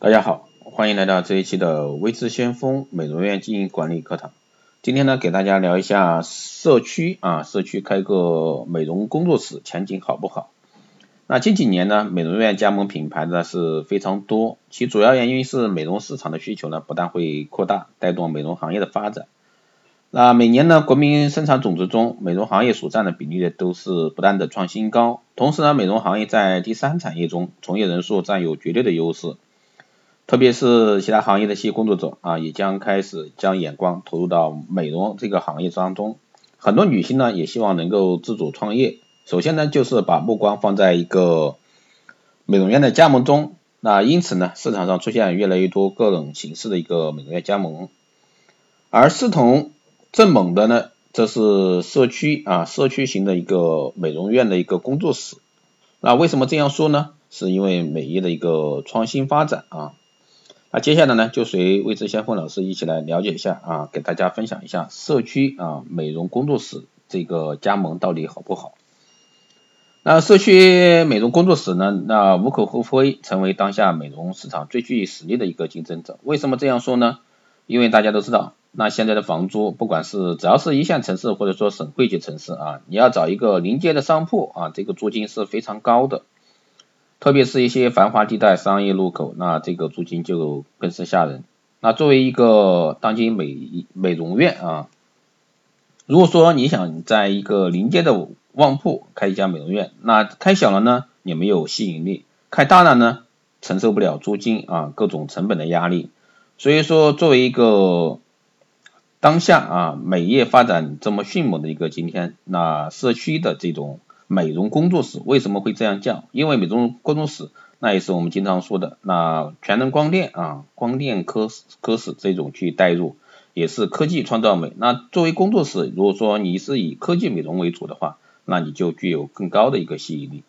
大家好，欢迎来到这一期的微智先锋美容院经营管理课堂。今天呢，给大家聊一下社区啊，社区开个美容工作室前景好不好？那近几年呢，美容院加盟品牌呢是非常多，其主要原因是美容市场的需求呢不但会扩大，带动美容行业的发展。那每年呢，国民生产总值中，美容行业所占的比例呢都是不断的创新高。同时呢，美容行业在第三产业中，从业人数占有绝对的优势。特别是其他行业的一些工作者啊，也将开始将眼光投入到美容这个行业当中。很多女性呢，也希望能够自主创业。首先呢，就是把目光放在一个美容院的加盟中。那因此呢，市场上出现越来越多各种形式的一个美容院加盟。而势同正猛的呢，这是社区啊，社区型的一个美容院的一个工作室。那为什么这样说呢？是因为美业的一个创新发展啊。那接下来呢，就随魏志先锋老师一起来了解一下啊，给大家分享一下社区啊美容工作室这个加盟到底好不好？那社区美容工作室呢，那无可厚非成为当下美容市场最具实力的一个竞争者。为什么这样说呢？因为大家都知道，那现在的房租，不管是只要是一线城市或者说省会级城市啊，你要找一个临街的商铺啊，这个租金是非常高的。特别是一些繁华地带、商业路口，那这个租金就更是吓人。那作为一个当今美美容院啊，如果说你想在一个临街的旺铺开一家美容院，那开小了呢也没有吸引力，开大了呢承受不了租金啊各种成本的压力。所以说，作为一个当下啊美业发展这么迅猛的一个今天，那社区的这种。美容工作室为什么会这样叫？因为美容工作室那也是我们经常说的那全能光电啊，光电科科室这种去带入，也是科技创造美。那作为工作室，如果说你是以科技美容为主的话，那你就具有更高的一个吸引力。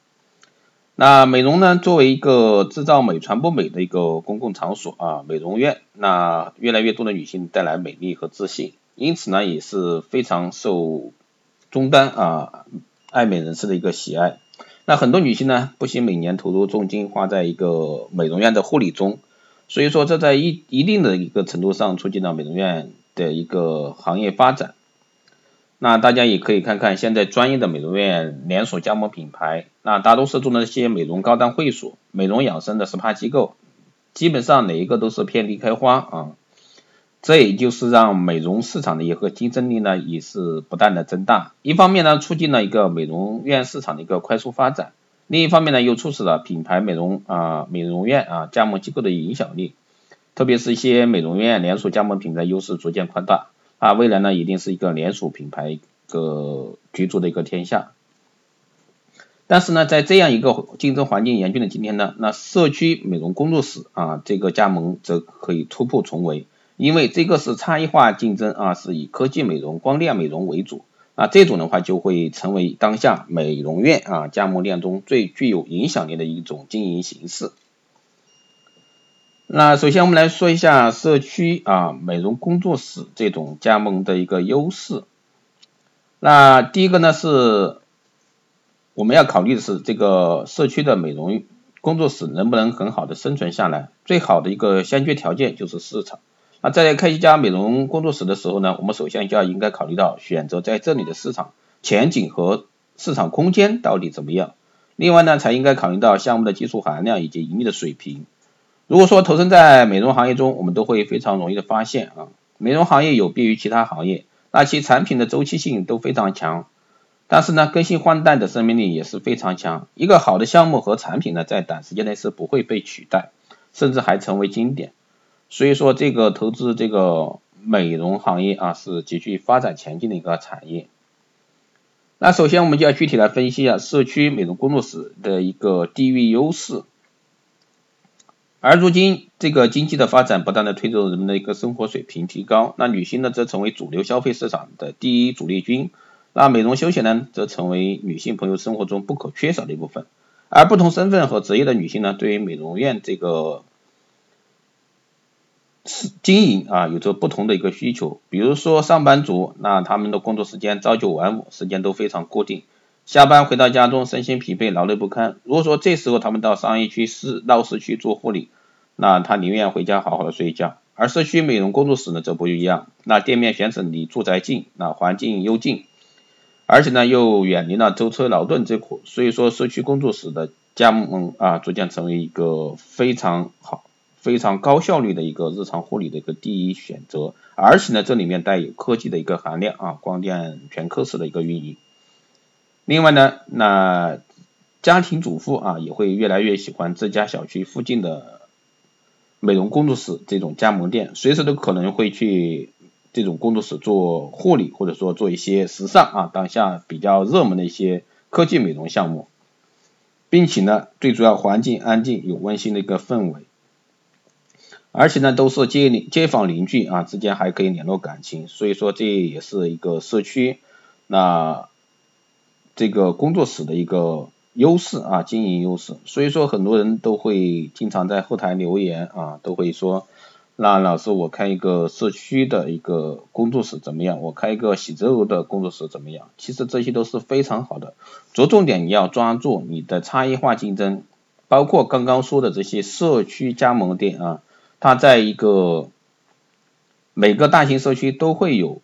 那美容呢，作为一个制造美、传播美的一个公共场所啊，美容院，那越来越多的女性带来美丽和自信，因此呢，也是非常受终端啊。爱美人士的一个喜爱，那很多女性呢不惜每年投入重金花在一个美容院的护理中，所以说这在一一定的一个程度上促进了美容院的一个行业发展。那大家也可以看看现在专业的美容院连锁加盟品牌，那大多数做那些美容高端会所、美容养生的 SPA 机构，基本上哪一个都是遍地开花啊。这也就是让美容市场的一个竞争力呢，也是不断的增大。一方面呢，促进了一个美容院市场的一个快速发展；另一方面呢，又促使了品牌美容啊美容院啊加盟机构的影响力。特别是一些美容院连锁加盟品牌优势逐渐扩大啊，未来呢，一定是一个连锁品牌一个居住的一个天下。但是呢，在这样一个竞争环境严峻的今天呢，那社区美容工作室啊这个加盟则可以突破重围。因为这个是差异化竞争啊，是以科技美容、光电美容为主啊，这种的话就会成为当下美容院啊加盟链中最具有影响力的一种经营形式。那首先我们来说一下社区啊美容工作室这种加盟的一个优势。那第一个呢是我们要考虑的是这个社区的美容工作室能不能很好的生存下来，最好的一个先决条件就是市场。那在开一家美容工作室的时候呢，我们首先就要应该考虑到选择在这里的市场前景和市场空间到底怎么样。另外呢，才应该考虑到项目的技术含量以及盈利的水平。如果说投身在美容行业中，我们都会非常容易的发现啊，美容行业有别于其他行业，那其产品的周期性都非常强，但是呢，更新换代的生命力也是非常强。一个好的项目和产品呢，在短时间内是不会被取代，甚至还成为经典。所以说，这个投资这个美容行业啊，是极具发展前景的一个产业。那首先，我们就要具体来分析一下社区美容工作室的一个地域优势。而如今，这个经济的发展不断的推动人们的一个生活水平提高，那女性呢，则成为主流消费市场的第一主力军。那美容休闲呢，则成为女性朋友生活中不可缺少的一部分。而不同身份和职业的女性呢，对于美容院这个。经营啊，有着不同的一个需求。比如说上班族，那他们的工作时间朝九晚五，时间都非常固定。下班回到家中，身心疲惫，劳累不堪。如果说这时候他们到商业区、市闹市区做护理，那他宁愿回家好好的睡一觉。而社区美容工作室呢则不一样，那店面选址离住宅近，那环境幽静，而且呢又远离了舟车劳顿之苦，所以说社区工作室的加盟啊逐渐成为一个非常好、非常高效率的一个日常护理的一个第一选择，而且呢这里面带有科技的一个含量啊，光电全科室的一个运营。另外呢，那家庭主妇啊也会越来越喜欢自家小区附近的。美容工作室这种加盟店，随时都可能会去这种工作室做护理，或者说做一些时尚啊，当下比较热门的一些科技美容项目，并且呢，最主要环境安静，有温馨的一个氛围，而且呢，都是街邻街坊邻居啊之间还可以联络感情，所以说这也是一个社区那这个工作室的一个。优势啊，经营优势，所以说很多人都会经常在后台留言啊，都会说，那老师我开一个社区的一个工作室怎么样？我开一个写字楼的工作室怎么样？其实这些都是非常好的，着重点你要抓住你的差异化竞争，包括刚刚说的这些社区加盟店啊，它在一个每个大型社区都会有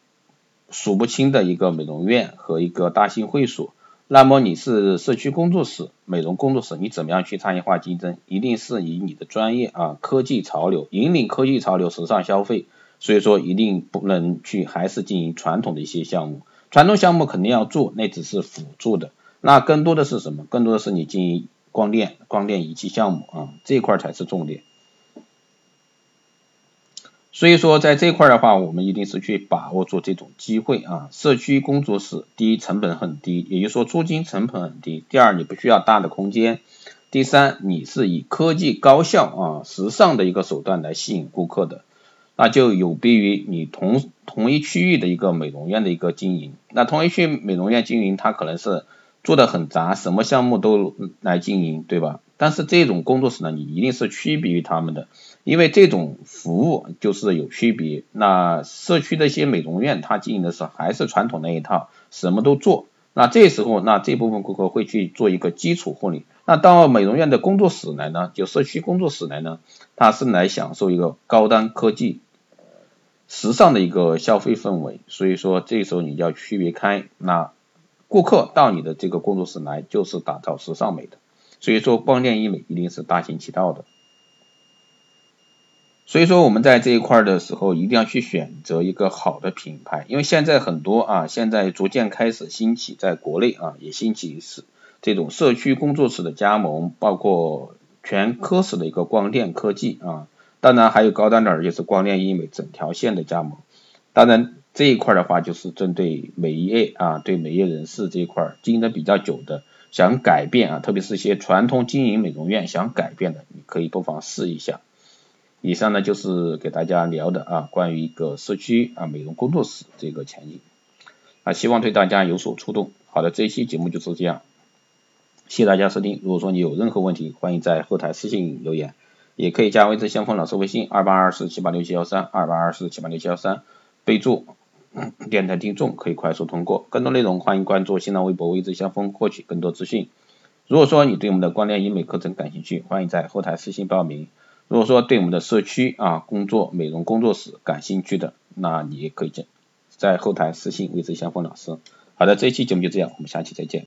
数不清的一个美容院和一个大型会所。那么你是社区工作室、美容工作室，你怎么样去差异化竞争？一定是以你的专业啊，科技潮流引领科技潮流、时尚消费。所以说一定不能去还是经营传统的一些项目，传统项目肯定要做，那只是辅助的。那更多的是什么？更多的是你经营光电、光电仪器项目啊，这块才是重点。所以说，在这块的话，我们一定是去把握住这种机会啊。社区工作室，第一成本很低，也就是说租金成本很低。第二，你不需要大的空间。第三，你是以科技高效啊、时尚的一个手段来吸引顾客的，那就有别于你同同一区域的一个美容院的一个经营。那同一区美容院经营，它可能是做的很杂，什么项目都来经营，对吧？但是这种工作室呢，你一定是区别于他们的。因为这种服务就是有区别，那社区的一些美容院，它经营的是还是传统那一套，什么都做。那这时候，那这部分顾客会去做一个基础护理。那到美容院的工作室来呢，就社区工作室来呢，他是来享受一个高端科技、时尚的一个消费氛围。所以说，这时候你要区别开，那顾客到你的这个工作室来就是打造时尚美的。所以说，光电医美一定是大行其道的。所以说我们在这一块的时候，一定要去选择一个好的品牌，因为现在很多啊，现在逐渐开始兴起，在国内啊也兴起是这种社区工作室的加盟，包括全科室的一个光电科技啊，当然还有高端点就是光电医美整条线的加盟。当然这一块的话，就是针对美业啊，对美业人士这一块经营的比较久的，想改变啊，特别是一些传统经营美容院想改变的，你可以不妨试一下。以上呢就是给大家聊的啊，关于一个社区啊美容工作室这个前景啊，希望对大家有所触动。好的，这一期节目就是这样，谢谢大家收听。如果说你有任何问题，欢迎在后台私信留言，也可以加微之先锋老师微信二八二四七八六七幺三二八二四七八六七幺三，备注电台听众可以快速通过。更多内容欢迎关注新浪微博微之先锋获取更多资讯。如果说你对我们的光电医美课程感兴趣，欢迎在后台私信报名。如果说对我们的社区啊工作美容工作室感兴趣的，那你也可以在在后台私信微之相锋老师。好的，这一期节目就这样，我们下期再见。